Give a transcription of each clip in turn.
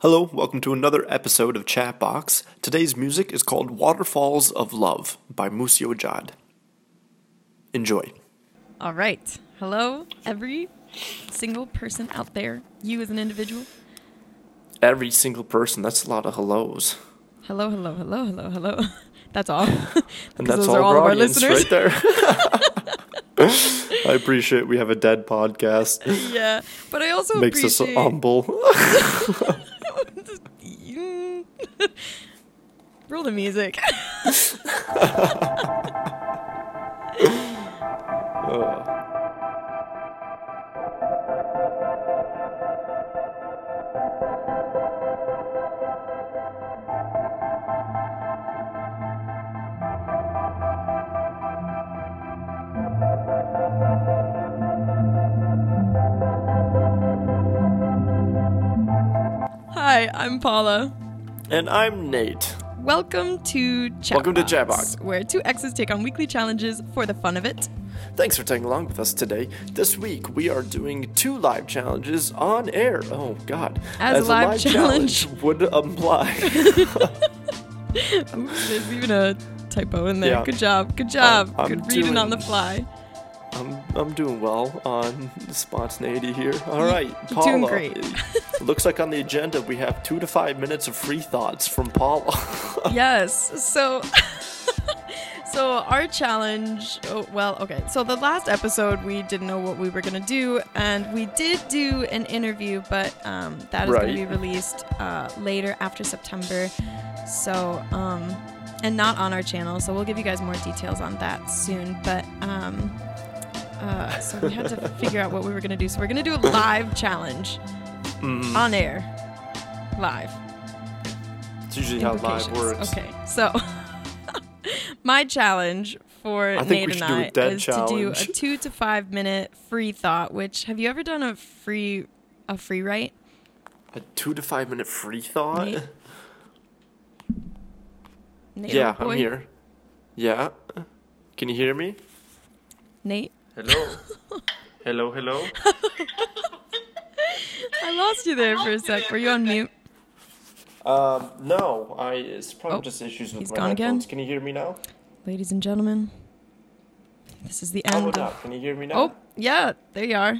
Hello, welcome to another episode of Chatbox. Today's music is called Waterfalls of Love by Musio Jad. Enjoy. All right. Hello, every single person out there. You as an individual. Every single person, that's a lot of hellos. Hello, hello, hello, hello, hello. That's all. and that's all, of our, listeners. right there. I appreciate we have a dead podcast. yeah, but I also Makes us humble. Roll the music. Hi, I'm Paula. And I'm Nate. Welcome to Chatbox, Welcome to Chatbox. where two exes take on weekly challenges for the fun of it. Thanks for taking along with us today. This week we are doing two live challenges on air. Oh God! As a live challenge. would imply. Oops, there's even a typo in there. Yeah. Good job. Good job. I'm Good reading on the fly. I'm doing well on spontaneity here. All right, You're Paula. doing great. looks like on the agenda we have two to five minutes of free thoughts from Paula. yes. So So our challenge, oh, well, okay. So the last episode we didn't know what we were going to do and we did do an interview, but um, that is going to be released uh, later after September. So um and not on our channel. So we'll give you guys more details on that soon, but um uh, so we had to figure out what we were gonna do. So we're gonna do a live challenge Mm, on air, live. it's usually how live works. Okay, so my challenge for I Nate and I do a I dead is to do a two to five minute free thought. Which have you ever done a free a free write? A two to five minute free thought. Nate? Nate, yeah? I'm here. Yeah. Can you hear me? Nate, Hello. hello. Hello. I lost you there for a sec. Were you on mute? Um, no, I. It's probably Oh, just issues with he's my gone again? headphones. Can you hear me now? Ladies and gentlemen, this is the How end. about Of, now? Can you hear me now? oh, yeah, there you are.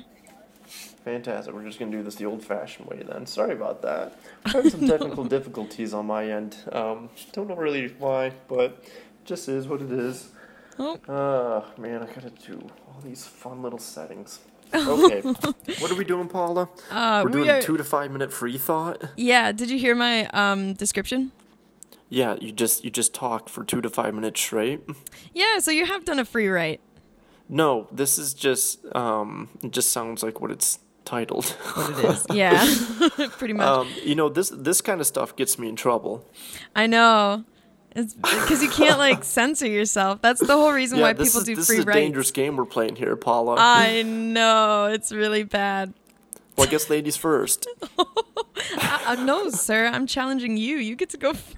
Fantastic. We're just gonna do this the old-fashioned way then. Sorry about that. I Having some technical difficulties on my end. Um, don't know really why, but just is what it is. Oh, Ah, man, I gotta do all these fun little settings. Okay, what are we doing, Paula? uh, We're we doing are. a two to five minute free thought. yeah, did you hear my um description? Yeah, you just you just talk for two to five minutes straight. Yeah, so you have done a free write. No, this is just um, it just sounds like what it's titled. What it is. yeah, pretty much. um, you know this this kind of stuff gets me in trouble. I know. It's because you can't like censor yourself. That's the whole reason yeah, why this people is do this free is a dangerous game we're playing here, Paula. I know it's really bad. well, I guess ladies first. Uh, uh, no, sir, I'm challenging you. You get to go. First.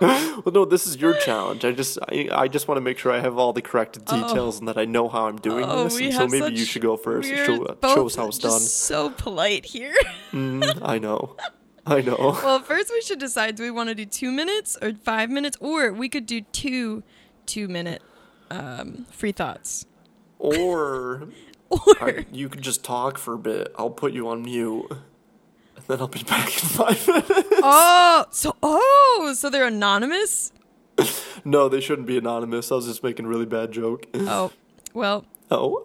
Well, no, this is your challenge. I just I, I just want to make sure I have all the correct details and that I know how I'm doing Oh, this. And so maybe you should go first. and Show, uh, show us how it's done. So polite here. Mm, I know, I know. well, first we should decide: do we want to do two minutes or five minutes, or we could do two two-minute um, free thoughts. Or Or I, you could just talk for a bit. I'll put you on mute, and then I'll be back in five minutes. oh, so oh, so they're anonymous. No, they shouldn't be anonymous. I was just making a really bad joke. Oh, well, Oh,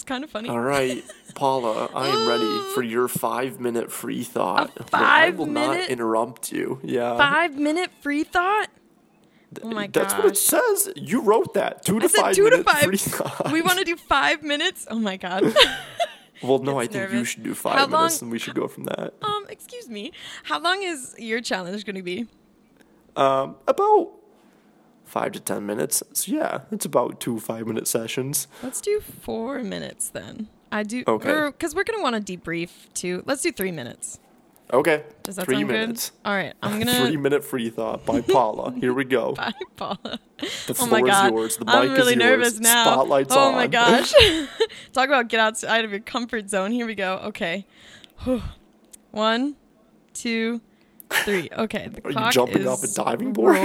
it's kind of funny. all right, Paula. I am ready for your five-minute free thought. A where I will five-minute? not interrupt you. Yeah, Five minute free thought. Oh my That's what it says. You wrote that. Two to I said five two to five. free thought. We want to do five minutes. Oh my god. well, no, I It's think you should do How five long- minutes, and we should go from that. um, excuse me. How long is your challenge going to be? Um, about five to ten minutes. So yeah, it's about two five-minute sessions. Let's do four minutes then. I do. Okay. Because we're, gonna want to debrief too. Let's do three minutes. Okay. Does that Three sound minutes. good? All right, I'm gonna. Three minute free thought by Paula. Here we go. Bye, Paula. The Oh my floor is god, yours. The I'm really is yours. nervous now. Spotlight's oh on. my gosh! Talk about get outside of your comfort zone. Here we go. Okay, one, two, three. Okay, the Are you jumping off a diving board?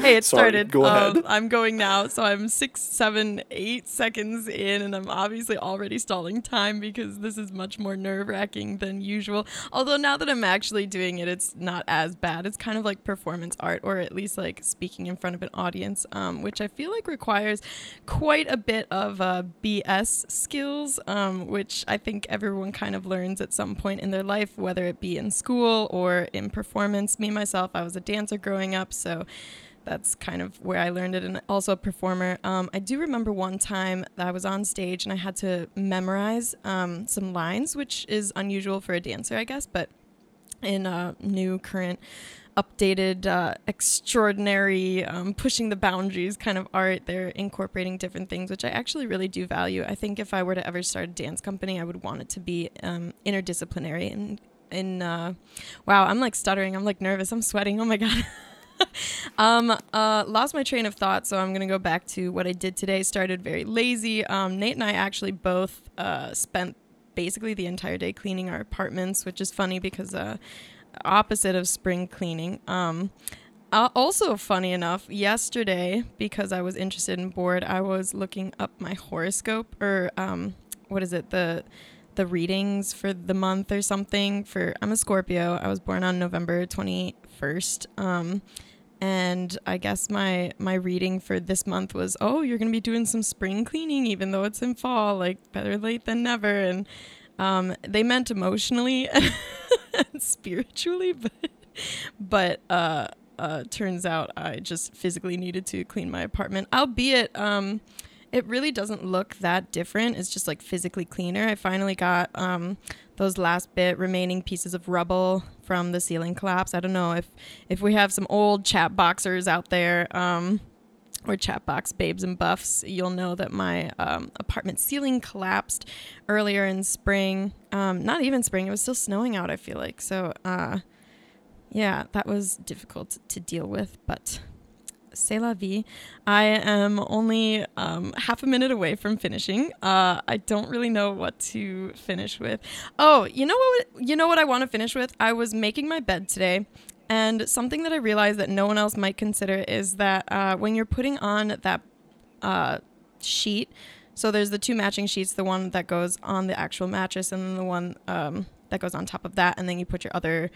hey, it Sorry, started. go Um, ahead. I'm going now, so I'm six, seven, eight seconds in, and I'm obviously already stalling time because this is much more nerve wracking than usual. Although now that I'm actually doing it, it's not as bad. It's kind of like performance art, or at least like speaking in front of an audience, um, which I feel like requires quite a bit of uh, BS skills, um, which I think everyone kind of learns at some point in their life, whether it be in school or in performance. Me myself, I was a dancer growing up, so that's kind of where I learned it, and also a performer. Um, I do remember one time that I was on stage and I had to memorize um, some lines, which is unusual for a dancer, I guess, but in uh, new, current, updated, uh, extraordinary, um, pushing the boundaries kind of art, they're incorporating different things, which I actually really do value. I think if I were to ever start a dance company, I would want it to be um, interdisciplinary and in uh wow i'm like stuttering i'm like nervous i'm sweating oh my god um uh lost my train of thought so i'm gonna go back to what i did today started very lazy um nate and i actually both uh spent basically the entire day cleaning our apartments which is funny because uh opposite of spring cleaning um uh, also funny enough yesterday because i was interested and bored i was looking up my horoscope or um what is it the the readings for the month or something for I'm a Scorpio. I was born on November 21st. Um and I guess my my reading for this month was, "Oh, you're to be doing some spring cleaning even though it's in fall, like better late than never." And um they meant emotionally and spiritually, but but uh uh turns out I just physically needed to clean my apartment. Albeit um it really doesn't look that different. It's just like physically cleaner. I finally got um, those last bit remaining pieces of rubble from the ceiling collapse. I don't know if if we have some old chat boxers out there um, or chat box babes and buffs, you'll know that my um, apartment ceiling collapsed earlier in spring. Um, not even spring. It was still snowing out. I feel like so. Uh, yeah, that was difficult to deal with, but c'est la vie. I am only um, half a minute away from finishing. Uh, I don't really know what to finish with. Oh, you know what? You know what I want to finish with? I was making my bed today, and something that I realized that no one else might consider is that uh, when you're putting on that uh, sheet, so there's the two matching sheets, the one that goes on the actual mattress, and then the one um, that goes on top of that, and then you put your other.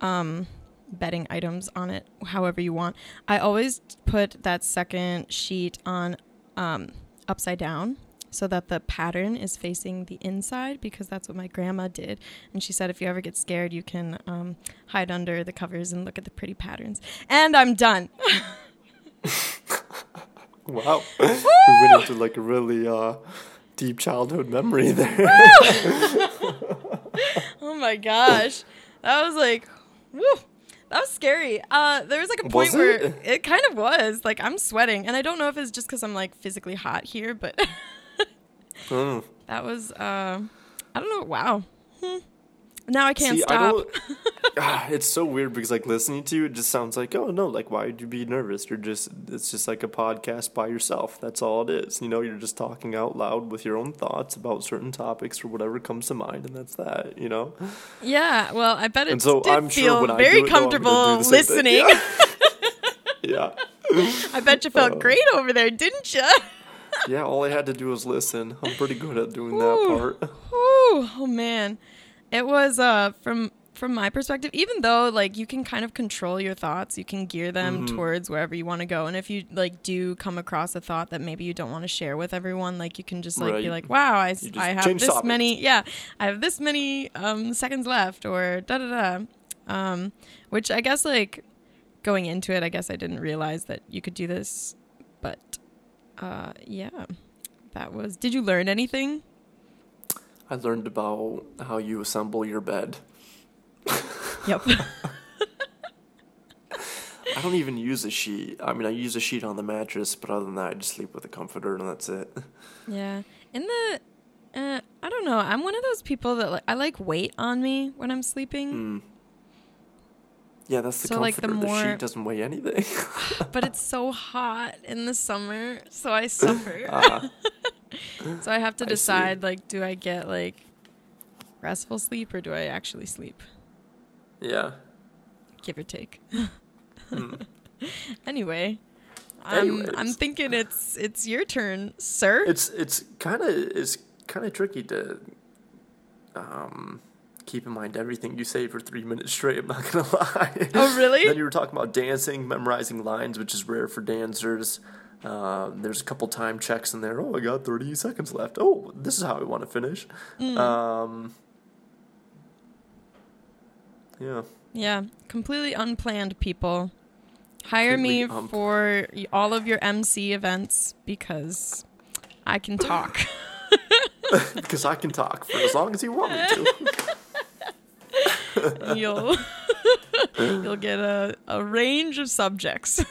Um, bedding items on it however you want. I always put that second sheet on um, upside down so that the pattern is facing the inside because that's what my grandma did. And she said if you ever get scared, you can um, hide under the covers and look at the pretty patterns. And I'm done. Wow. we went into like a really uh, deep childhood memory there. oh my gosh. That was like, woo. That was scary. Uh, there was like a point Was where it? it kind of was. Like I'm sweating, and I don't know if it's just because I'm like physically hot here, but Mm. that was uh, I don't know. Wow. Hmm. Now I can't See, I stop. don't. ah, it's so weird because like listening to you, it just sounds like, oh no, like why would you be nervous? You're just, it's just like a podcast by yourself. That's all it is. You know, you're just talking out loud with your own thoughts about certain topics or whatever comes to mind, and that's that. You know. Yeah. Well, I bet it And so did I'm sure feel when very do it, though, I'm gonna comfortable same thing. listening. Yeah. I bet you felt Uh, great over there, didn't you? yeah. All I had to do was listen. I'm pretty good at doing Ooh. that part. Ooh, oh man, it was uh from from my perspective. Even though like you can kind of control your thoughts, you can gear them Mhm. towards wherever you want to go. And if you like do come across a thought that maybe you don't want to share with everyone, like you can just like be like, wow, I, s- You just I have this topics. many, yeah, I have this many um seconds left, or da da da. Um, which I guess like going into it, I guess I didn't realize that you could do this, but uh, yeah, that was. Did you learn anything? I learned about how you assemble your bed. Yep. I don't even use a sheet. I mean, I use a sheet on the mattress, but other than that, I just sleep with a comforter, and that's it. Yeah. In the Eh, I don't know. I'm one of those people that like I like weight on me when I'm sleeping, Mm. Yeah, that's the So, like, comforter. the the, more- sheet doesn't weigh anything. but it's so hot in the summer, so I suffer. Ah, so I have to I see. decide like do I get like restful sleep or do I actually sleep? yeah. Give or take. Hmm. Anyway, I'm I'm thinking it's it's your turn, sir. It's it's kind of it's kind of tricky to um keep in mind everything you say for three minutes straight. I'm not gonna lie. Oh, really? then you were talking about dancing, memorizing lines, which is rare for dancers. Um, there's a couple time checks in there. Oh, I got 30 seconds left. Oh, this is how I want to finish. Mm. Um, yeah. Yeah, completely unplanned people. Hire me for all of your MC events because I can talk. because I can talk for as long as you want me to. you'll you'll get a, a range of subjects.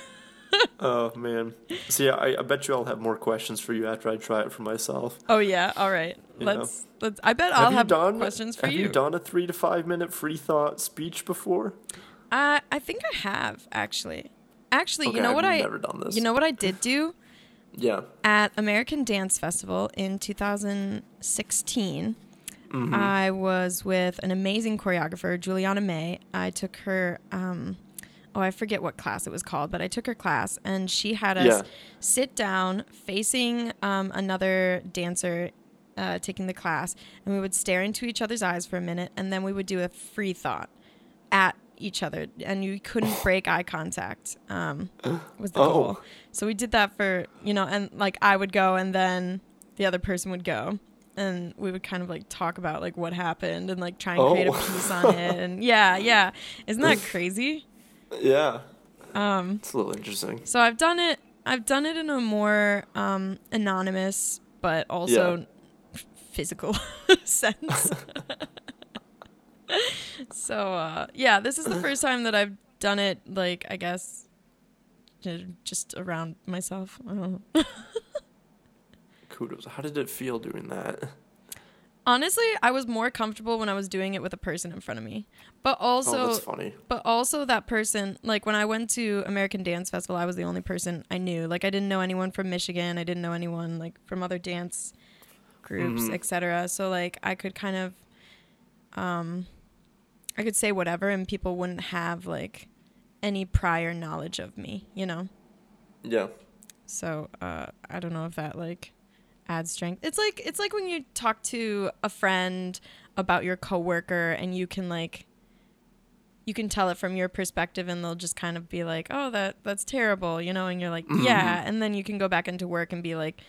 oh man. So yeah, I, I bet you I'll have more questions for you after I try it for myself. Oh yeah, all right. Yeah. Let's let's I bet I'll you have done questions for have you. Have you done a three to five minute free thought speech before? Uh, I think I have actually. Actually, Okay, you know I've what I never done this. you know what I did do Yeah. at American Dance Festival in 2016. Mhm. I was with an amazing choreographer, Juliana May. I took her, um, oh, I forget what class it was called, but I took her class, and she had us Yeah. sit down facing um, another dancer uh, taking the class, and we would stare into each other's eyes for a minute, and then we would do a free thought at each other, and you couldn't break eye contact. Um, was the Oh. goal. So we did that for you know, and like I would go, and then the other person would go. And we would kind of like talk about like what happened and like try and create a Oh. piece on it. And yeah, yeah. Isn't that crazy? Yeah. Um, It's a little interesting. so I've done it. I've done it in a more um, anonymous, but also f- physical sense. so uh, yeah, this is the first time that I've done it. Like I guess just around myself. I don't know. Kudos. How did it feel doing that? Honestly, I was more comfortable when I was doing it with a person in front of me. But also, oh, that's funny. But also that person, like when I went to American Dance Festival, I was the only person I knew. Like I didn't know anyone from Michigan. I didn't know anyone like from other dance groups, Mhm. etc. So like I could kind of um I could say whatever and people wouldn't have like any prior knowledge of me, you know. Yeah. So uh I don't know if that like adds strength. It's like it's like when you talk to a friend about your coworker and you can like you can tell it from your perspective and they'll just kind of be like, "Oh, that that's terrible," you know, and you're like, mm-hmm. "Yeah." And then you can go back into work and be like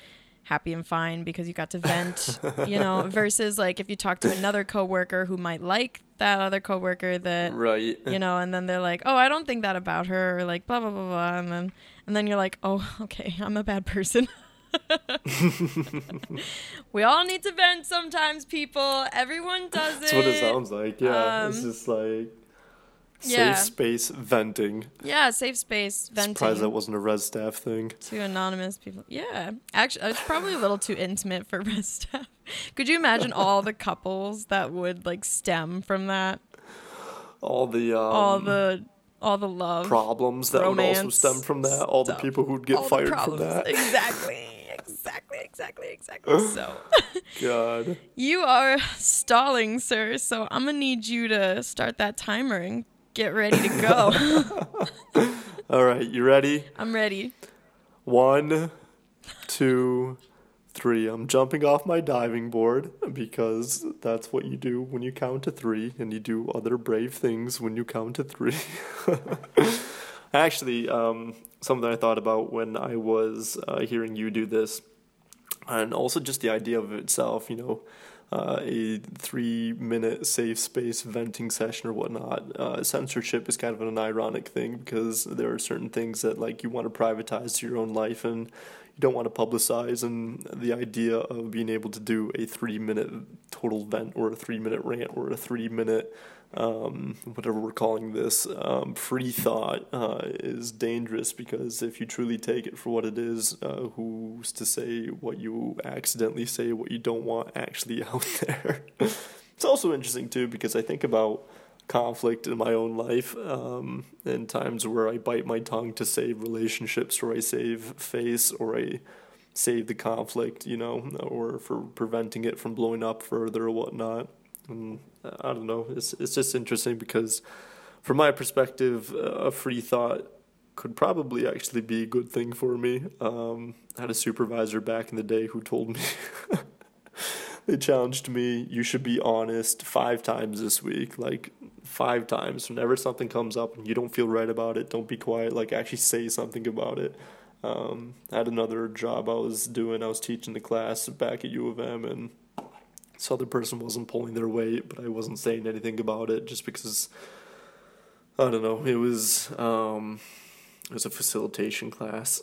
happy and fine because you got to vent, you know, versus like if you talk to another coworker who might like that other coworker that Right. you know, and then they're like, "Oh, I don't think that about her," or like blah blah blah blah, and then and then you're like, "Oh, okay, I'm a bad person." we all need to vent sometimes, people. Everyone does it. That's what it sounds like. Yeah. it's Um, just like yeah. safe space venting. Yeah, safe space venting Surprised that wasn't a res staff thing. to anonymous people. Yeah, actually, it's probably a little too intimate for rest staff. Could you imagine all the couples that would like stem from that? All the um, all the all the love, problems that would also stem from that. All the people who'd get all the fired from that. Exactly, exactly, exactly, exactly. So. God. You are stalling, sir, so I'm gonna need you to start that timer and get ready to go. All right, you ready? I'm ready. One, two, three. I'm jumping off my diving board because that's what you do when you count to three, and you do other brave things when you count to three. Actually, um, something I thought about when I was uh, hearing you do this, and also just the idea of itself, you know. Uh, a three minute safe space venting session or whatnot. Uh, censorship is kind of an ironic thing because there are certain things that like you want to privatize to your own life and you don't want to publicize and the idea of being able to do a three minute total vent or a three minute rant or a three minute um, whatever we're calling this, um, free thought uh, is dangerous because if you truly take it for what it is, uh, who's to say what you accidentally say, what you don't want actually out there? it's also interesting too because I think about conflict in my own life um, and times where I bite my tongue to save relationships or I save face or I save the conflict, you know, or for preventing it from blowing up further or whatnot. And I don't know. It's it's just interesting because, from my perspective, a free thought could probably actually be a good thing for me. Um, I had a supervisor back in the day who told me. they challenged me you should be honest five times this week like five times whenever something comes up and you don't feel right about it don't be quiet like actually say something about it um, i had another job i was doing i was teaching the class back at u of m and this other person wasn't pulling their weight, but I wasn't saying anything about it just because I don't know. It was um, it was a facilitation class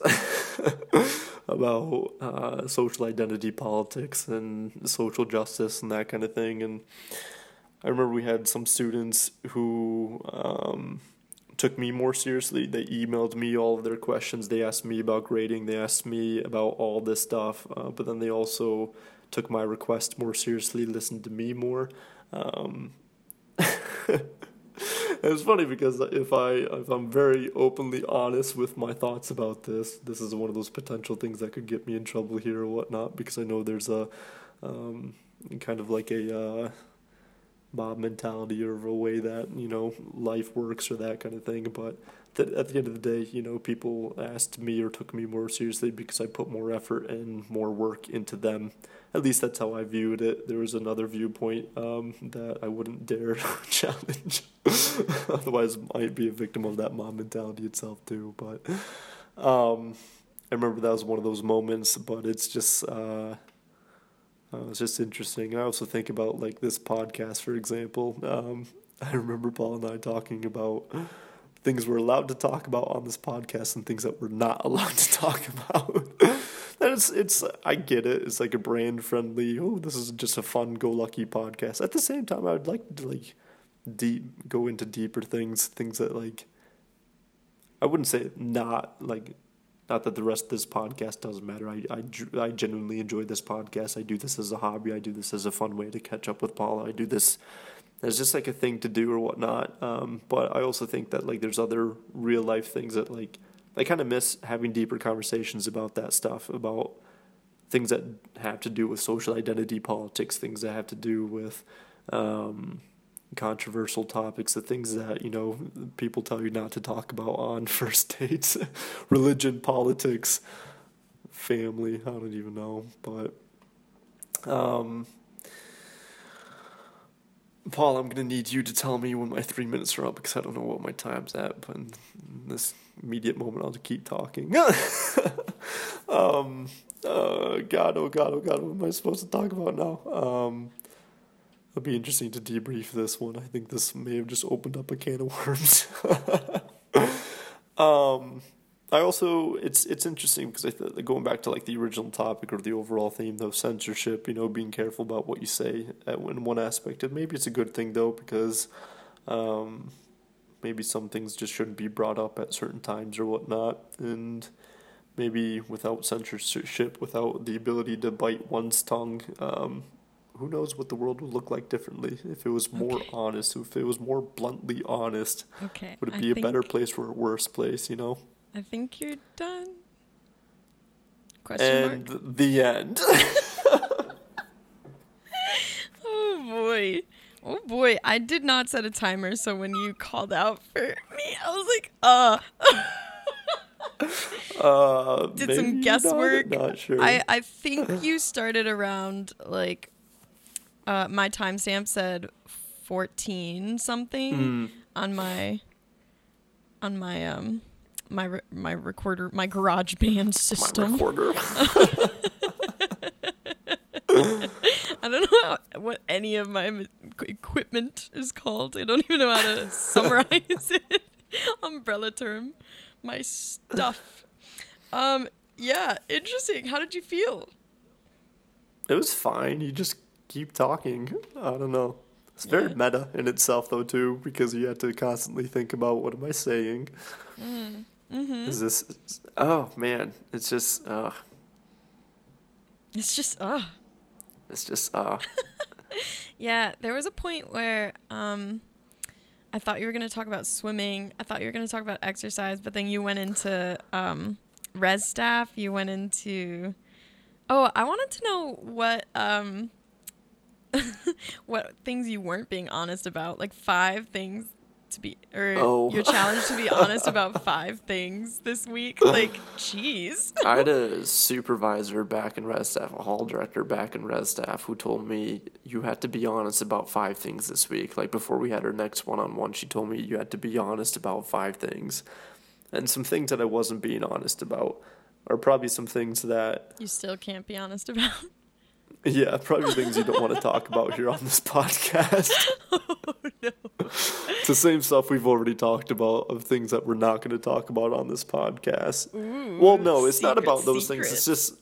about uh, social identity politics and social justice and that kind of thing. And I remember we had some students who um, took me more seriously. They emailed me all of their questions. They asked me about grading. They asked me about all this stuff. Uh, but then they also took my request more seriously, listened to me more. Um, it was funny because if I if I'm very openly honest with my thoughts about this, this is one of those potential things that could get me in trouble here or whatnot because I know there's a um, kind of like a uh, mob mentality or a way that you know life works or that kind of thing. But th- at the end of the day, you know, people asked me or took me more seriously because I put more effort and more work into them at least that's how I viewed it. There was another viewpoint um, that I wouldn't dare challenge. Otherwise, I might be a victim of that mob mentality itself too. But um, I remember that was one of those moments. But it's just uh, uh, it's just interesting. I also think about like this podcast, for example. Um, I remember Paul and I talking about things we're allowed to talk about on this podcast and things that we're not allowed to talk about it's it's I get it. It's like a brand friendly. Oh, this is just a fun go lucky podcast. At the same time, I would like to like deep go into deeper things, things that like I wouldn't say not like not that the rest of this podcast doesn't matter. I, I, I genuinely enjoy this podcast. I do this as a hobby. I do this as a fun way to catch up with Paula. I do this as just like a thing to do or whatnot. Um, but I also think that like there's other real life things that like I kind of miss having deeper conversations about that stuff, about things that have to do with social identity politics, things that have to do with um, controversial topics, the things that you know people tell you not to talk about on first dates, religion, politics, family. I don't even know, but. Um, Paul, I'm gonna need you to tell me when my three minutes are up because I don't know what my time's at. But in this immediate moment, I'll just keep talking. um, uh, God, oh God, oh God, what am I supposed to talk about now? Um, it'll be interesting to debrief this one. I think this may have just opened up a can of worms. um, I also it's it's interesting because I th- going back to like the original topic or the overall theme of censorship, you know, being careful about what you say in one aspect. And maybe it's a good thing though because um, maybe some things just shouldn't be brought up at certain times or whatnot. And maybe without censorship, without the ability to bite one's tongue, um, who knows what the world would look like differently if it was more okay. honest, if it was more bluntly honest. Okay. Would it be I a better place or a worse place, you know? I think you're done. Question and mark? the end. oh boy. Oh boy, I did not set a timer, so when you called out for me, I was like, uh. uh did some guesswork. Not, not sure. I, I think you started around like uh, my timestamp said 14 something mm. on my on my um my re- my recorder, my GarageBand system. My recorder. I don't know how, what any of my equipment is called. I don't even know how to summarize it. Umbrella term. My stuff. Um. Yeah. Interesting. How did you feel? It was fine. You just keep talking. I don't know. It's very Yeah. meta in itself, though, too, because you have to constantly think about what am I saying. Mm-hmm. Is this? Oh man, it's just. Uh, It's just oh it's just. Uh, yeah. There was a point where um, I thought you were gonna talk about swimming. I thought you were gonna talk about exercise, but then you went into um, res staff. You went into oh, I wanted to know what um, what things you weren't being honest about. Like five things to be or Oh. your challenge to be honest about five things this week. Like, jeez. I had a supervisor back in res staff, a hall director back in res staff, who told me you had to be honest about five things this week. Like before we had our next one on one, she told me you had to be honest about five things. And some things that I wasn't being honest about are probably some things that, You still can't be honest about. Yeah, probably things you don't want to talk about here on this podcast. oh no. It's the same stuff we've already talked about of things that we're not going to talk about on this podcast. Ooh, Well, no, it's not about those things. It's just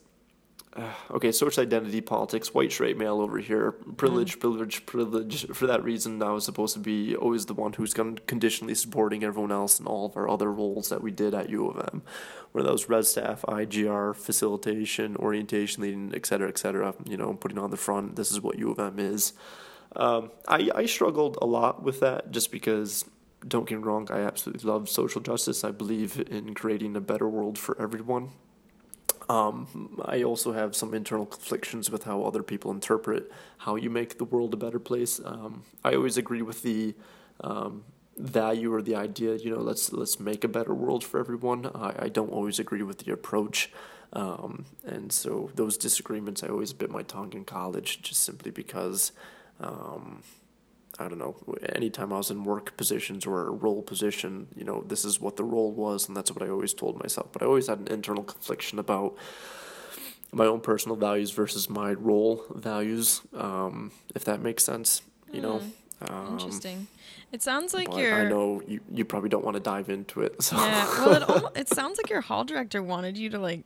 okay. Social identity politics, white straight male over here, privilege, privilege, privilege. For that reason, I was supposed to be always the one who's con- conditionally supporting everyone else in all of our other roles that we did at U of M, where that was res staff, IGR, facilitation, orientation leading, et cetera, et cetera. You know, putting on the front. This is what U of M is. Um, I I struggled a lot with that just because. Don't get me wrong, I absolutely love social justice. I believe in creating a better world for everyone. Um, I also have some internal conflictions with how other people interpret how you make the world a better place. Um, I always agree with the um, value or the idea. You know, let's let's make a better world for everyone. I, I don't always agree with the approach, um, and so those disagreements I always bit my tongue in college, just simply because. I don't know, anytime I was in work positions or a role position, you know, this is what the role was, and that's what I always told myself. But I always had an internal confliction about my own personal values versus my role values, um, if that makes sense, you know. Um, Interesting. It sounds like you're. I know you, you probably don't want to dive into it. So. Yeah. Well, it, almo- it sounds like your hall director wanted you to like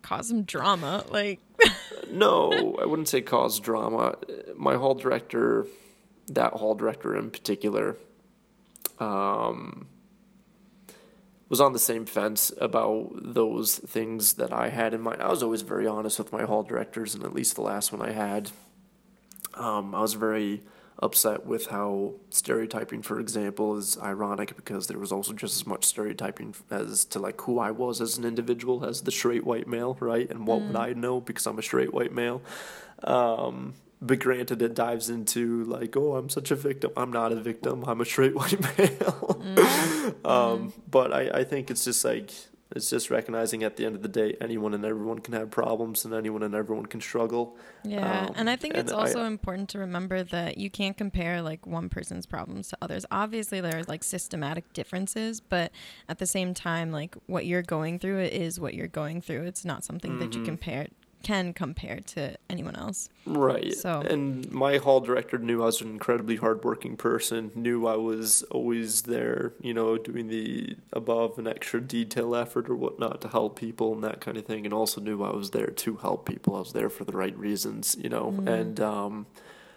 cause some drama. Like, no, I wouldn't say cause drama. My hall director, that hall director in particular, um, was on the same fence about those things that I had in mind. I was always very honest with my hall directors, and at least the last one I had, um, I was very upset with how stereotyping, for example, is ironic because there was also just as much stereotyping as to like who I was as an individual as the straight white male, right? And what would I know because I'm a straight white male? Um, but granted, it dives into like, oh, I'm such a victim. I'm not a victim. I'm a straight white male. um, but I, I think it's just like it's just recognizing at the end of the day, anyone and everyone can have problems, and anyone and everyone can struggle. yeah. Um, and I think and it's I- also important to remember that you can't compare like one person's problems to others. Obviously, there's like systematic differences, but at the same time, like what you're going through is what you're going through. It's not something that you Mhm. compare can compare to anyone else. Right. So- and my hall director knew I was an incredibly hardworking person, knew I was always there, you know, doing the above and extra detail effort or whatnot to help people and that kind of thing, and also knew I was there to help people. I was there for the right reasons, you know, and um,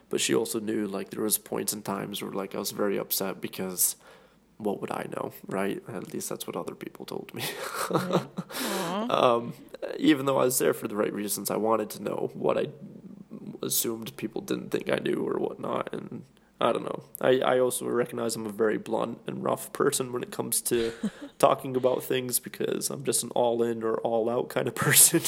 but she also knew like there was points and times where like I was very upset because what would I know, right? At least that's what other people told me. Aw. um, even though I was there for the right reasons, I wanted to know what I assumed people didn't think I knew or whatnot. And I don't know. I, I also recognize I'm a very blunt and rough person when it comes to talking about things because I'm just an all in or all out kind of person.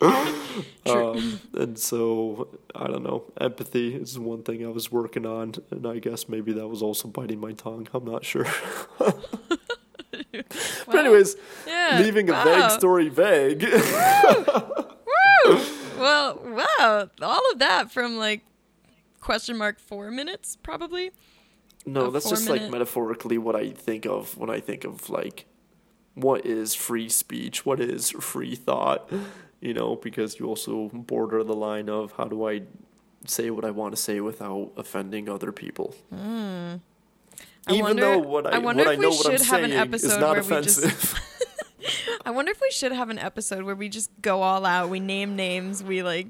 um, and so, I don't know. Empathy is one thing I was working on. And I guess maybe that was also biting my tongue. I'm not sure. but, anyways, yeah. leaving a vague story vague. Woo! Well, wow. All of that from like question mark four minutes, probably. no, that's just like metaphorically what I think of when I think of like what is free speech, what is free thought, you know, because you also border the line of how do I say what I want to say without offending other people. Hmm. I Even wonder- though what I, I wonder what if I know we what I'm should have an episode not where we just- offensive. I wonder if we should have an episode where we just go all out. We name names. We like.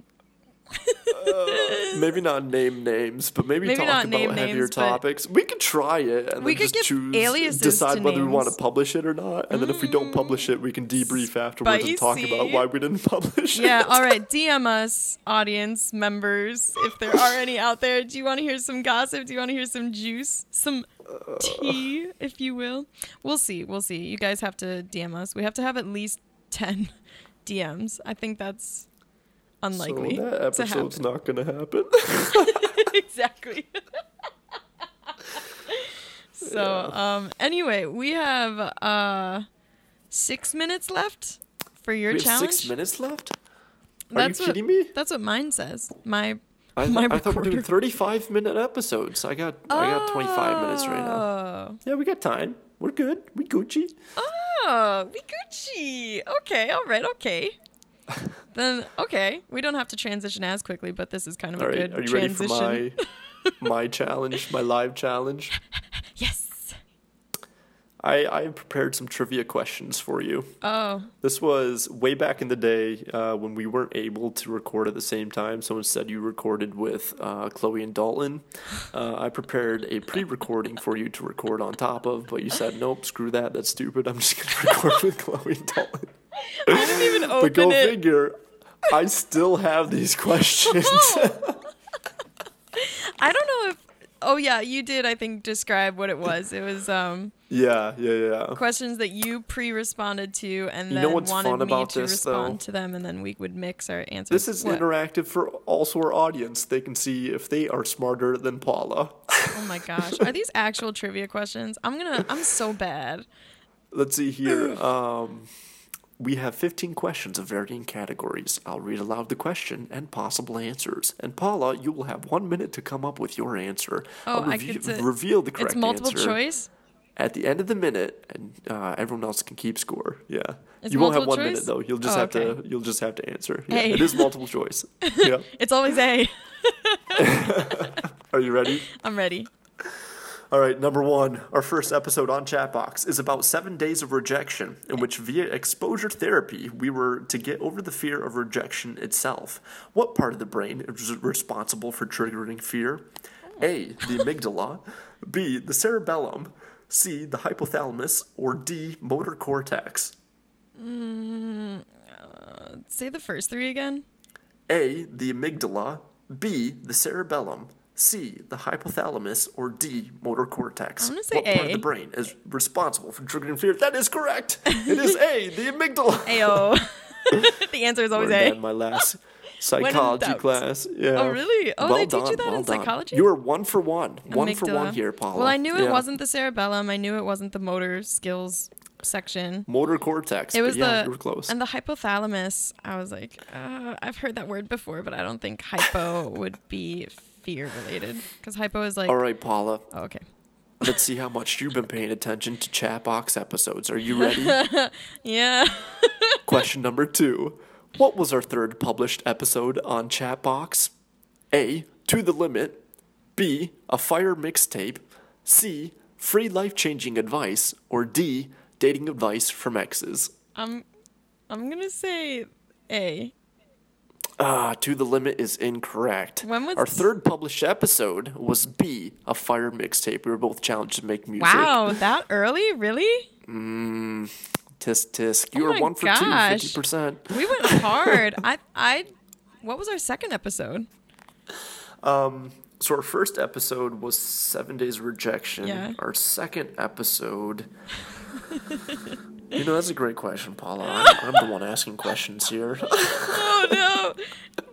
maybe not name names, but maybe, Maybe talk about heavier names, topics. We could try it and We then could just choose, decide whether we want to publish it or not. And then if we don't publish it, we can mm. debrief afterwards and talk about why we didn't publish Yeah, it. all right. DM us, audience members, if there are any out there. Do you want to hear some gossip? Do you want to hear some juice? Some tea, if you will? We'll see. We'll see. You guys have to DM us. We have to have at least 10 DMs. I think that's unlikely. So that episode's not going to happen. exactly. so, um, anyway, we have uh, six minutes left for your we challenge. six minutes left? Are That's you what- kidding me? That's what mine says. My I, my I thought we we're doing 35 minute episodes. I got I got 25 minutes right now. Oh. Yeah, we got time. We're good. We Gucci. Oh, we Gucci. Okay, all right, okay. then okay, we don't have to transition as quickly, but this is kind of All a right, good are you ready for my my challenge, my live challenge? I I prepared some trivia questions for you. Oh, This was way back in the day uh, when we weren't able to record at the same time. Someone said you recorded with uh, Chloe and Dalton. Uh, I prepared a pre-recording for you to record on top of, but you said nope, screw that, that's stupid. I'm just gonna record with Chloe and Dalton. I didn't even open it. But go it. figure. I still have these questions. I don't know if. Oh yeah, you did. I think describe what it was. It was um yeah, yeah, yeah. questions that you pre-responded to, and You then wanted me to this, respond though? to them, and then we would mix our answers. This is What? interactive for also our audience. They can see if they are smarter than Paula. Oh my gosh, are these actual trivia questions? I'm gonna. I'm so bad. Let's see here. Um, we have 15 questions of varying categories. I'll read aloud the question and possible answers. And Paula, you will have one minute to come up with your answer. Oh, I'll I get to- reveal the correct It's multiple answer choice. at the end of the minute, and uh, everyone else can keep score. Yeah, It's you won't have one choice? minute though. You'll just Oh, have okay. to. You'll just have to answer. Yeah, it is multiple choice. yeah. It's always A. Are you ready? I'm ready. All right, number one, our first episode on Chatbox is about seven days of rejection, in which via exposure therapy we were to get over the fear of rejection itself. What part of the brain is responsible for triggering fear? A. The amygdala, B. The cerebellum, C. The hypothalamus, or D. Motor cortex. Mm, uh, say the first three again. A. The amygdala, B. The cerebellum, C. The hypothalamus, or D. Motor cortex. I'm gonna say what part of the brain is responsible for triggering fear? That is correct. It is A. The amygdala. Ayo. the answer is always Learned A. in my last psychology class. Yeah. Oh, really? Oh, well they teach you that well in done. psychology? You were one for one. One for one here, Paula. Well, I knew it Yeah. wasn't the cerebellum. I knew it wasn't the motor skills section. motor cortex. It was yeah, the you were close. and the hypothalamus. I was like, uh, I've heard that word before, but I don't think hypo would be fear related because hypo is like. All right, Paula. Oh, okay. Let's see how much you've been paying attention to Chatbox episodes. Are you ready? Yeah. Question number two. What was our third published episode on Chatbox? A. To the Limit. B. A Fire Mixtape. C. Free life changing advice. Or D. Dating advice from exes. I'm. I'm gonna say A. Ah, To the Limit is incorrect. When was- Our third published episode was B. A Fire Mixtape. We were both challenged to make music. Wow, that early? Really? Mmm. Tisk tisk. You Oh were one for gosh. two, 50%. We went hard. I. I. What was our second episode? Um so our first episode was Seven Days Rejection. Yeah. Our second episode. you know, that's a great question, Paula. I'm, I'm the one asking questions here. Oh no!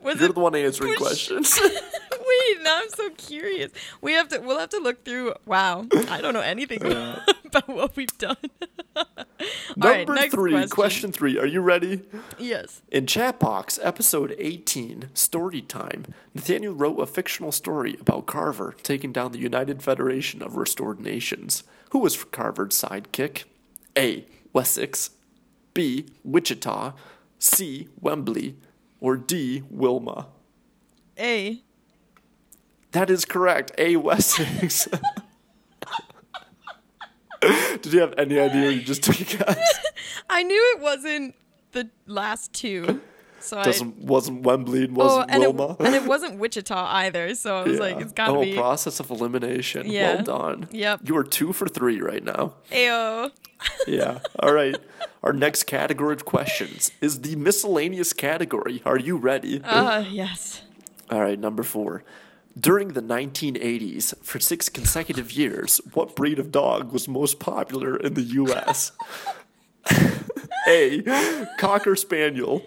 Was You're it the one answering push- questions. Wait, now I'm so curious. We have to. We'll have to look through. Wow, I don't know anything about what we've done. All right, Number next three, question. question three. Are you ready? Yes. In Chatbox, episode 18, Story Time, Nathaniel wrote a fictional story about Carver taking down the United Federation of Restored Nations. Who was Carver's sidekick? A. Wessex, B. Wichita, C. Wembley, or D. Wilma? A. That is correct. A. Wessex. Did you have any idea? You just took a guess. I knew it wasn't the last two. So Doesn't wasn't Wembley and oh, wasn't and it, Wilma. and it wasn't Wichita either. So I was like, it's gotta oh, be. process of elimination. Yeah. Well done. Yep. You are two for three right now. Ayo. Yeah. All right. Our next category of questions is the miscellaneous category. Are you ready? Uh, yes. All right, number four. During the 1980s, for six consecutive years, what breed of dog was most popular in the U.S.? A. Cocker Spaniel.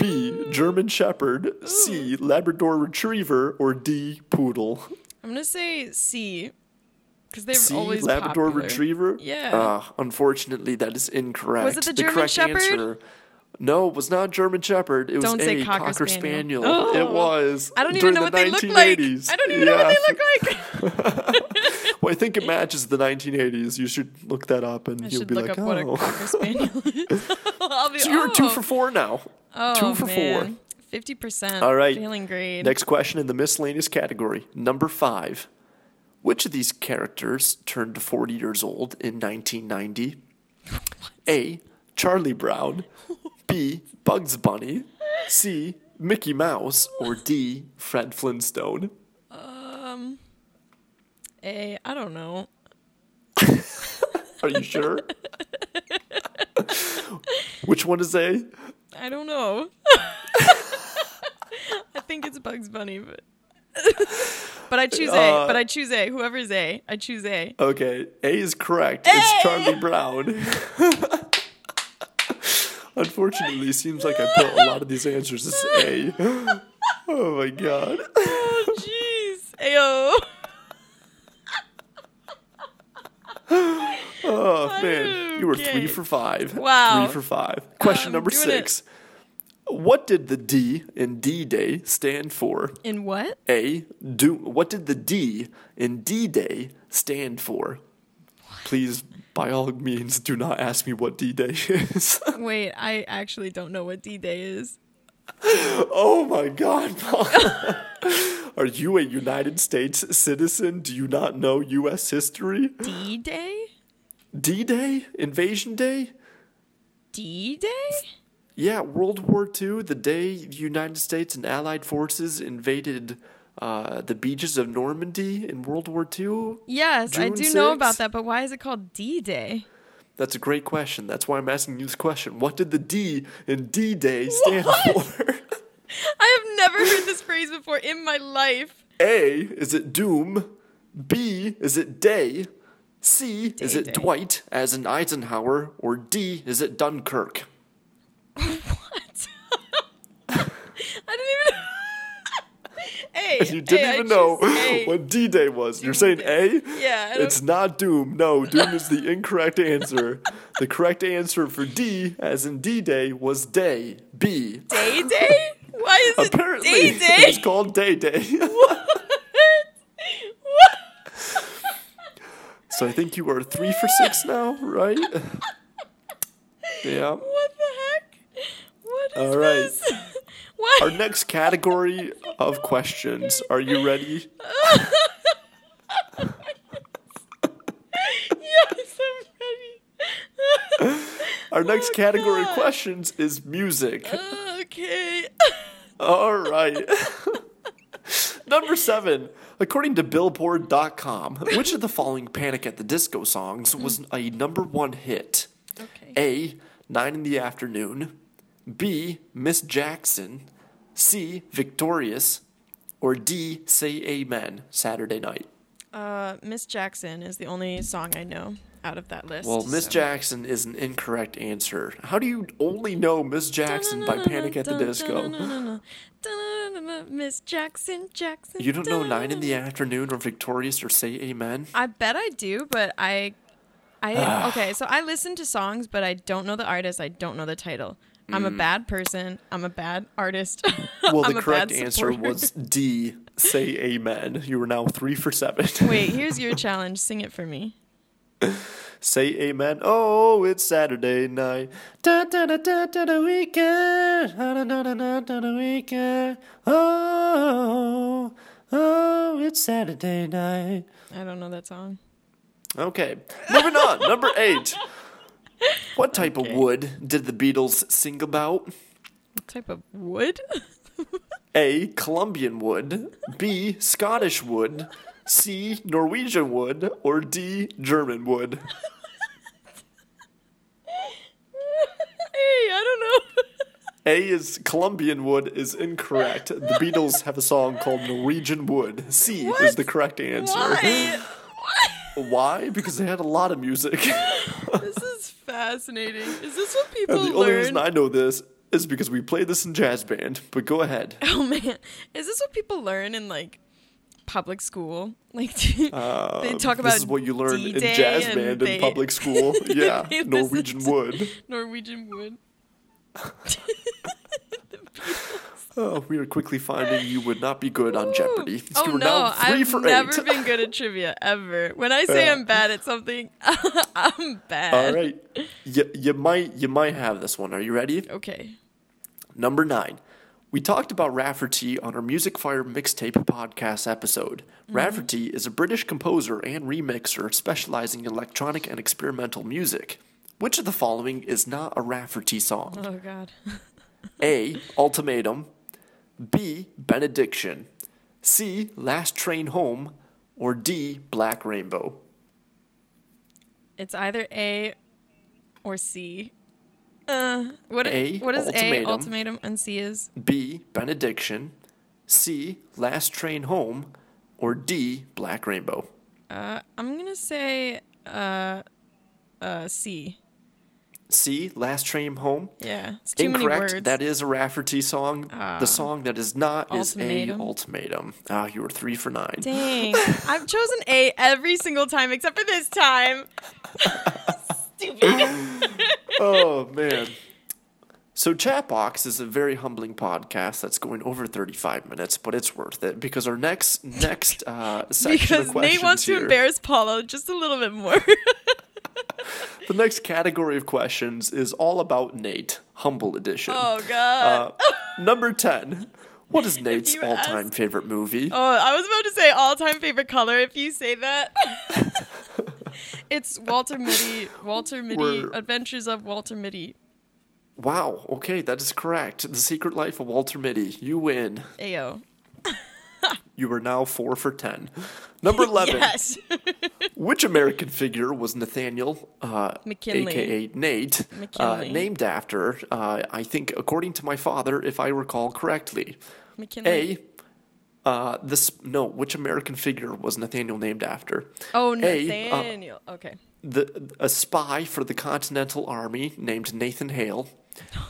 B. German Shepherd. C. Labrador Retriever. Or D. Poodle. I'm gonna say C, because they've C. always Labrador popular. Retriever. Yeah. Uh, unfortunately, that is incorrect. Was it the German Shepherd? no, it was not German Shepherd. It was Don't A. Cocker Cocker, Spaniel. Spaniel. It Oh. was. I don't even know the what they look like. 1980s. I don't even know what they look like. Well, I think it matches the 1980s. You should look that up, and I you'll be look like, up what a oh. cocker spaniel is. I'll be, So you're two for four now. Oh, two for man. Fifty percent. All right. Failing grade. Next question in the miscellaneous category. Number five. Which of these characters turned 40 years old in 1990? A. Charlie Brown. B. Bugs Bunny. C. Mickey Mouse. Or D. Fred Flintstone. Um. A. I don't know. Are you sure? Which one is A? I don't know. I think it's Bugs Bunny, but but I choose A. Uh, But I choose A. Whoever's A, I choose A. Okay, A is correct. It's Charlie Brown. Unfortunately, it seems like I put a lot of these answers as A. Oh my god. Oh jeez. Ayo. Oh man, you were three for five. Wow. Three for five. Question I'm number six. What did the D in D Day stand for? In what? A. Do what did the D in D Day stand for? Please, by all means, do not ask me what D Day is. Wait, I actually don't know what D Day is. oh my God. Are you a United States citizen? Do you not know U.S. history? D Day? D Day? Invasion Day? D Day? Yeah, World War II, the day the United States and Allied forces invaded uh, the beaches of Normandy in World War II. Yes, I June do know about that, but why is it called D Day? That's a great question. That's why I'm asking you this question. What did the D in D Day stand for? I have never heard this phrase before in my life. A, is it Doom? B, is it Day? C, is it. Dwight, as in Eisenhower? Or D, is it Dunkirk? What? I didn't even. know. A. You didn't A, even know A. what D Day was. You're saying A? Yeah, It's not Doom. No, Doom is the incorrect answer. The correct answer for D, as in D Day, was Day. B. Day Day? Why is it Apparently, Day it was Day? called Day Day. So I think you are three for six now, right? yeah. What the heck? What is All right. this? What? Our next category of questions. Are you ready? yes, I'm ready. Our next Oh, category of questions is music. okay. All right. Number seven. According to Billboard.com, which of the following Panic at the Disco songs was a number one hit? Okay. A. Nine in the Afternoon. B. Miss Jackson. C. Victorious. Or D. Say Amen. Saturday night. Uh, Miss Jackson is the only song I know out of that list. Well, Miss so. Jackson is an incorrect answer. How do you only know Miss Jackson by Panic at the Disco? Miss Jackson, Jackson. You don't know Nine in the Afternoon or Victorious or Say Amen? I bet I do, but I, I okay. So I listen to songs, but I don't know the artist. I don't know the title. I'm a bad person. I'm a bad artist. Mm. Well, the correct answer was D. Say Amen. You are now three for seven. Wait, here's your challenge. Sing it for me. Say Amen. Oh, it's Saturday night. Da da da da da da weekend. Da da da da da da da weekend. Oh, oh, it's Saturday night. I don't know that song. Okay, moving on. Number eight. What type Okay. of wood did the Beatles sing about? What type of wood? A. Colombian wood. B. Scottish wood. C. Norwegian wood. Or D. German wood. hey, I don't know. A is Colombian wood is incorrect. The Beatles have a song called Norwegian Wood. C is the correct answer. Why? Why? Because they had a lot of music. this is fascinating. Is this what people and the only reason I know this is because we played this in jazz band. But go ahead. oh man, is this what people learn in like public school? Like they talk about Uh, this is what you learn in D-Day jazz and band they- in public school. Yeah, Norwegian wood. Norwegian wood. Oh, we are quickly finding you would not be good on. Jeopardy. Oh you no, now 3 I've for never been good at trivia ever. When I say. I'm bad at something, I'm bad. All right, you, you might you might have this one. Are you ready? Okay. Number nine. We talked about Rafferty on our Music Fire mixtape podcast episode. Mm-hmm. Rafferty is a British composer and remixer specializing in electronic and experimental music. Which of the following is not a Rafferty song? Oh god. A. Ultimatum. B. Benediction. C. Last Train Home. Or D. Black Rainbow. It's either A or C. Uh, what A, what is ultimatum. A ultimatum and C is B. Benediction. C. Last Train Home. Or D. Black Rainbow. uh I'm going to say uh uh C. C. Last Train Home. Yeah. It's too many Incorrect. words. That is a Rafferty song. Ah. the song that is not Ultimatum. is A. Ultimatum. Ah, you were three for nine. Dang. I've chosen A every single time except for this time. Stupid. Oh man. So Chatbox is a very humbling podcast that's going over 35 minutes, but it's worth it because our next next uh, section because of questions Nate wants to here, embarrass Paulo just a little bit more. the next category of questions is all about Nate, humble edition. oh god. Uh, number 10. What is Nate's all-time asked- favorite movie? Oh, I was about to say all-time favorite color. If you say that, it's Walter Mitty. Walter Mitty. We're- Adventures of Walter Mitty. Wow, okay, that is correct. The Secret Life of Walter Mitty. You win. Ayo. You are now 4 for 10. Number 11. Yes. Which American figure was Nathaniel, uh, McKinley. aka Nate, uh, named after? Uh, I think, according to my father, if I recall correctly. McKinley. A. Uh, this no. Which American figure was Nathaniel named after? Oh, A, uh, Nathaniel. okay. the a spy for the Continental Army named Nathan Hale.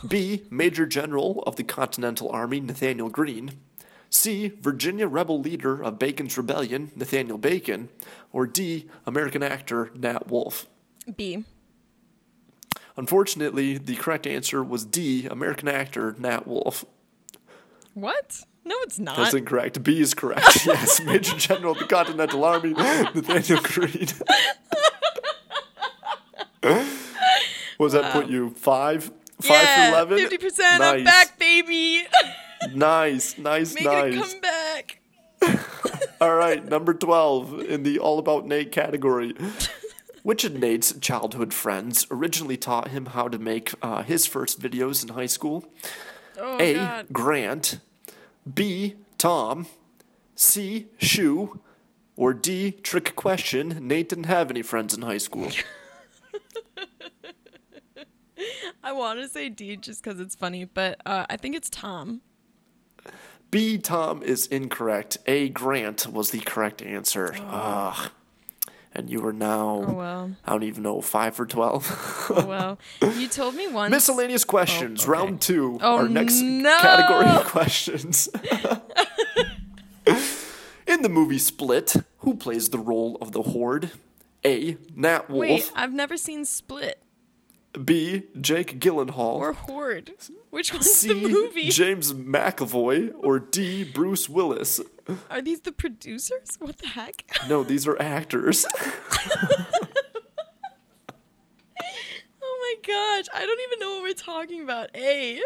B. Major General of the Continental Army Nathaniel Greene. C. Virginia rebel leader of Bacon's Rebellion Nathaniel Bacon. Or D. American actor Nat Wolff. B. Unfortunately, the correct answer was D. American actor Nat Wolff. What? No, it's not. That's incorrect. B is correct. yes, Major General of the Continental Army Nathaniel Greene. what does that put you? Five? Five yeah, for eleven? Fifty percent. I'm back, baby. Nice, nice, Make nice. it come back. All right, number 12 in the All About Nate category. Which of Nate's childhood friends originally taught him how to make uh, his first videos in high school? Oh A. God. Grant. B. Tom. C. Shu. Or D. Trick question. Nate didn't have any friends in high school. I want to say D just because it's funny, but uh, I think it's Tom. B. Tom is incorrect. A. Grant was the correct answer. Ugh. And you are now, Oh. I don't even know, 5 for 12. Oh well. You told me once. Miscellaneous oh, questions, okay. round two. Oh, our next no! category of questions. In the movie Split, who plays the role of the Horde? A. Nat Wolff. Wait, I've never seen Split B. Jake Gyllenhaal. or Horde. Which one's C. the movie? James McAvoy. Or D. Bruce Willis. Are these the producers? What the heck? No, these are actors. Oh my gosh, I don't even know what we're talking about. A.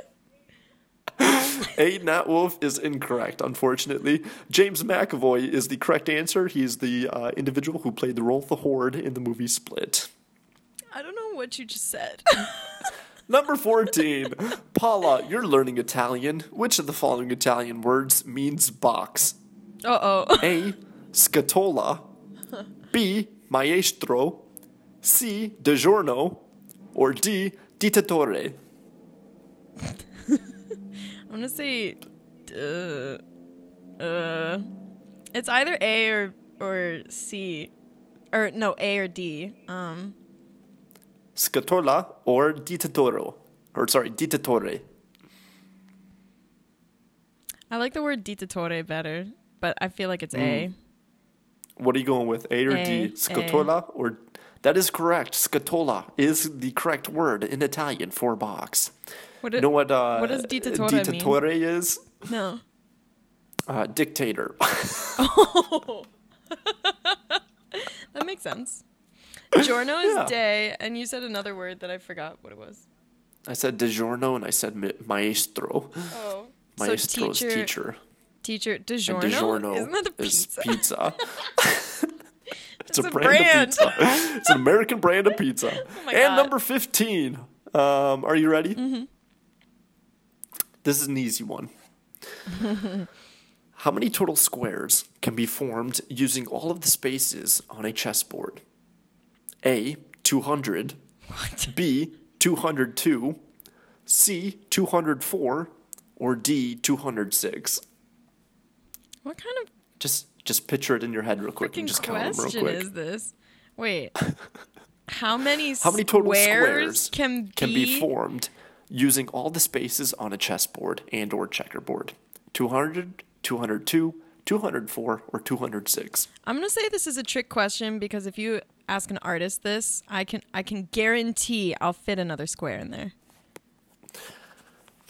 A. Nat Wolff is incorrect, unfortunately. James McAvoy is the correct answer. He is the uh, individual who played the role of the Horde in the movie Split. I don't know what you just said. Number 14. Paula, you're learning Italian. Which of the following Italian words means box? Uh oh. A. Scatola. B. Maestro. C. De giorno. Or D. Dittatore. I'm gonna say, uh, uh, it's either A or or C, or no A or D. Um, Scatola or dittatore. Or sorry, dittatore. I like the word dittatore better, but I feel like it's A. What are you going with? A or A, D? A. Scatola or that is correct. Scatola is the correct word in Italian for box. What, You know what uh, what does dittatore mean? is? No. Uh, dictator. That makes sense. Giorno is Yeah. day, and you said another word that I forgot what it was. I said de giorno and I said maestro. Oh, Maestro so teacher, teacher. teacher, And DiGiorno? DiGiorno Isn't that the is pizza? pizza. it's, It's a, a brand, brand. of pizza. It's an American brand of pizza. Oh and God. number 15. Um, are you ready? Mm-hmm. This is an easy one. How many total squares can be formed using all of the spaces on a chessboard? A. 200. What? B. 202. C. 204. Or D. 206. What kind of Just just picture it in your head real quick and just count them real question quick. is this? Wait. How many How many total squares can be, can be formed using all the spaces on a chessboard and or checkerboard? 200, 202, 204, or 206? I'm gonna say this is a trick question because if you ask an artist this, I can I can guarantee I'll fit another square in there.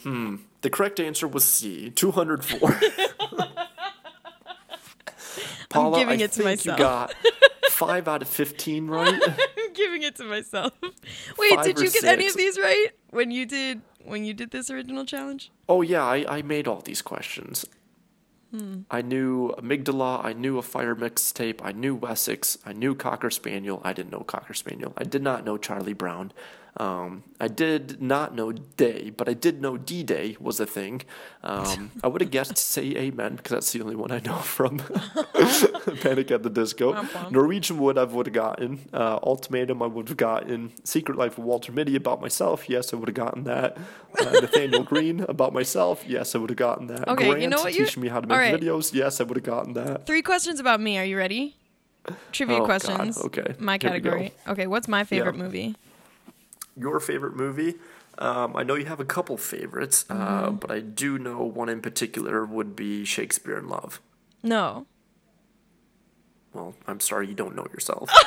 Hmm. The correct answer was C, 204. Paula, giving I to think myself. you got 5 out of 15 right. I'm giving it to myself. Wait, Five did you get any of these right when you did when you did this original challenge? Oh yeah, I, I made all these questions. I knew amygdala, I knew a fire mixtape, I knew Wessex, I knew Cocker Spaniel. I didn't know Cocker Spaniel. I did not know Charlie Brown. Um, I did not know Day, but I did know D Day was a thing. Um, I would have guessed Say Amen because that's the only one I know from Panic at the Disco. Norwegian Wood I would have gotten. Uh, Ultimatum I would have gotten. Secret Life of Walter Mitty about myself. Yes, I would have gotten that. Uh, Nathaniel Green about myself. Yes, I would have gotten that. Okay, you know what you- teaching me how to make alright. videos. Yes, I would have gotten that. Three questions about me. Are you ready? Trivia Oh, God, questions. okay. My Here category. Okay, what's my favorite Yeah. movie? Your favorite movie? Um, I know you have a couple favorites, uh, Mm-hmm. but I do know one in particular would be Shakespeare in Love. No. Well, I'm sorry you don't know yourself.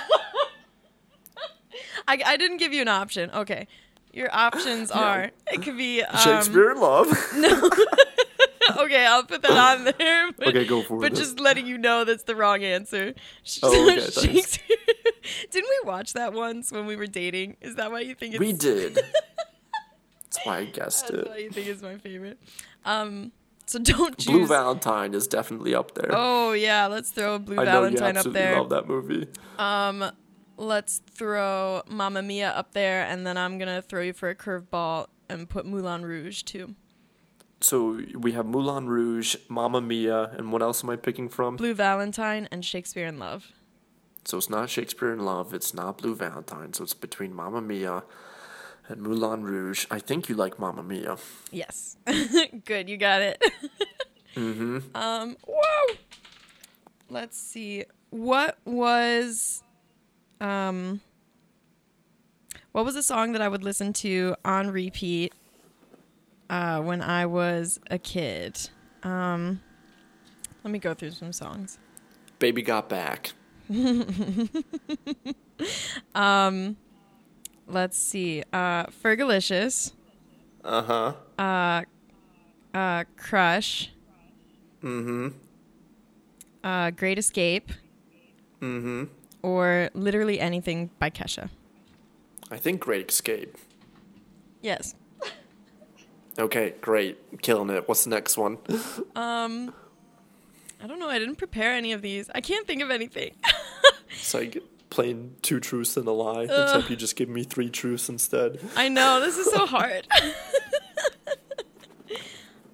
I, I didn't give you an option. Okay. Your options are it could be um, Shakespeare in Love. No. okay, I'll put that on there. But, Okay, go for But it. just letting you know that's the wrong answer. Oh, okay. Shakespeare. Didn't we watch that once when we were dating? Is that why you think it's we did. That's why I guessed That's it. why you think it's my favorite. Um, so don't choose. Blue Valentine is definitely up there. Oh yeah, let's throw Blue I know you Valentine up absolutely there. love that movie. Let's throw Mamma Mia up there, and then I'm gonna throw you for a curveball and put Moulin Rouge too. So we have Moulin Rouge, Mamma Mia, and what else am I picking from? Blue Valentine and Shakespeare in Love. So it's not Shakespeare in Love, it's not Blue Valentine, so it's between Mamma Mia and Moulin Rouge. I think you like Mamma Mia. Yes. Good, you got it. mm-hmm. Um, whoa. Let's see. What was um what was a song that I would listen to on repeat uh, when I was a kid? Um let me go through some songs. Baby Got Back. Let's see. Uh Fergalicious, Uh huh. uh Crush. Mm-hmm. Uh Great Escape. Mm-hmm. Or literally anything by Kesha. I think Great Escape. Yes. Okay, great. Killing it. What's the next one? Um I don't know. I didn't prepare any of these. I can't think of anything. Psych. playing two truths and a lie, except you just give me three truths instead. I know this is so hard.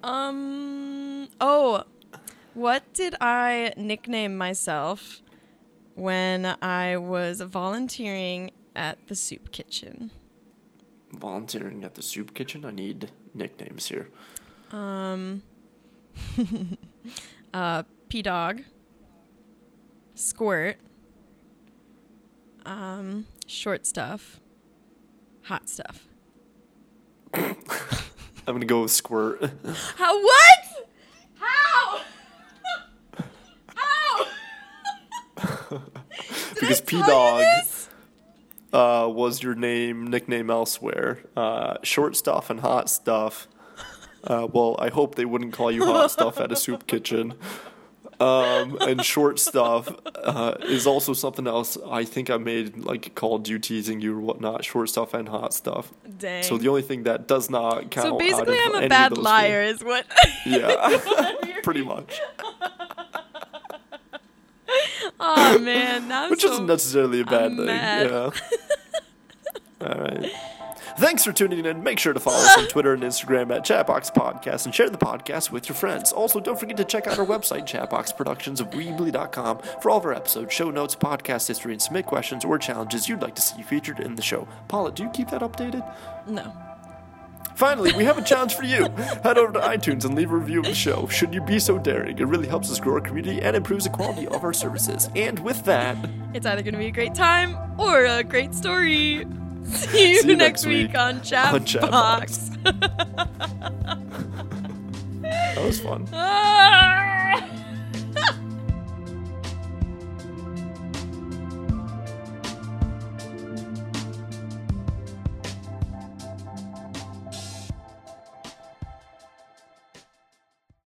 um. Oh, what did I nickname myself when I was volunteering at the soup kitchen? Volunteering at the soup kitchen. I need nicknames here. Um. uh, P Dog. Squirt. Um, short stuff. Hot stuff. I'm gonna go with squirt. How? What? How? How? because P Dog uh, was your name nickname elsewhere. Uh, short stuff and hot stuff. Uh, well, I hope they wouldn't call you hot stuff at a soup kitchen. Um, and short stuff uh, is also something else. I think I made like called you teasing you or whatnot. Short stuff and hot stuff. Dang. So the only thing that does not count. So basically, I'm a bad liar, is what. Yeah, pretty much. oh man, Which so, isn't necessarily a bad I'm thing. mad. Yeah. All right. Thanks for tuning in. Make sure to follow us on Twitter and Instagram at Chatbox Podcast and share the podcast with your friends. Also, don't forget to check out our website, chatboxproductions of Weebly.com, for all of our episodes, show notes, podcast history, and submit questions or challenges you'd like to see featured in the show. Paula, do you keep that updated? No. Finally, we have a challenge for you. Head over to iTunes and leave a review of the show. Should you be so daring, it really helps us grow our community and improves the quality of our services. And with that, It's either going to be a great time or a great story. See you, See you next next week, week on Chat on Chat Box. that was fun. Ah!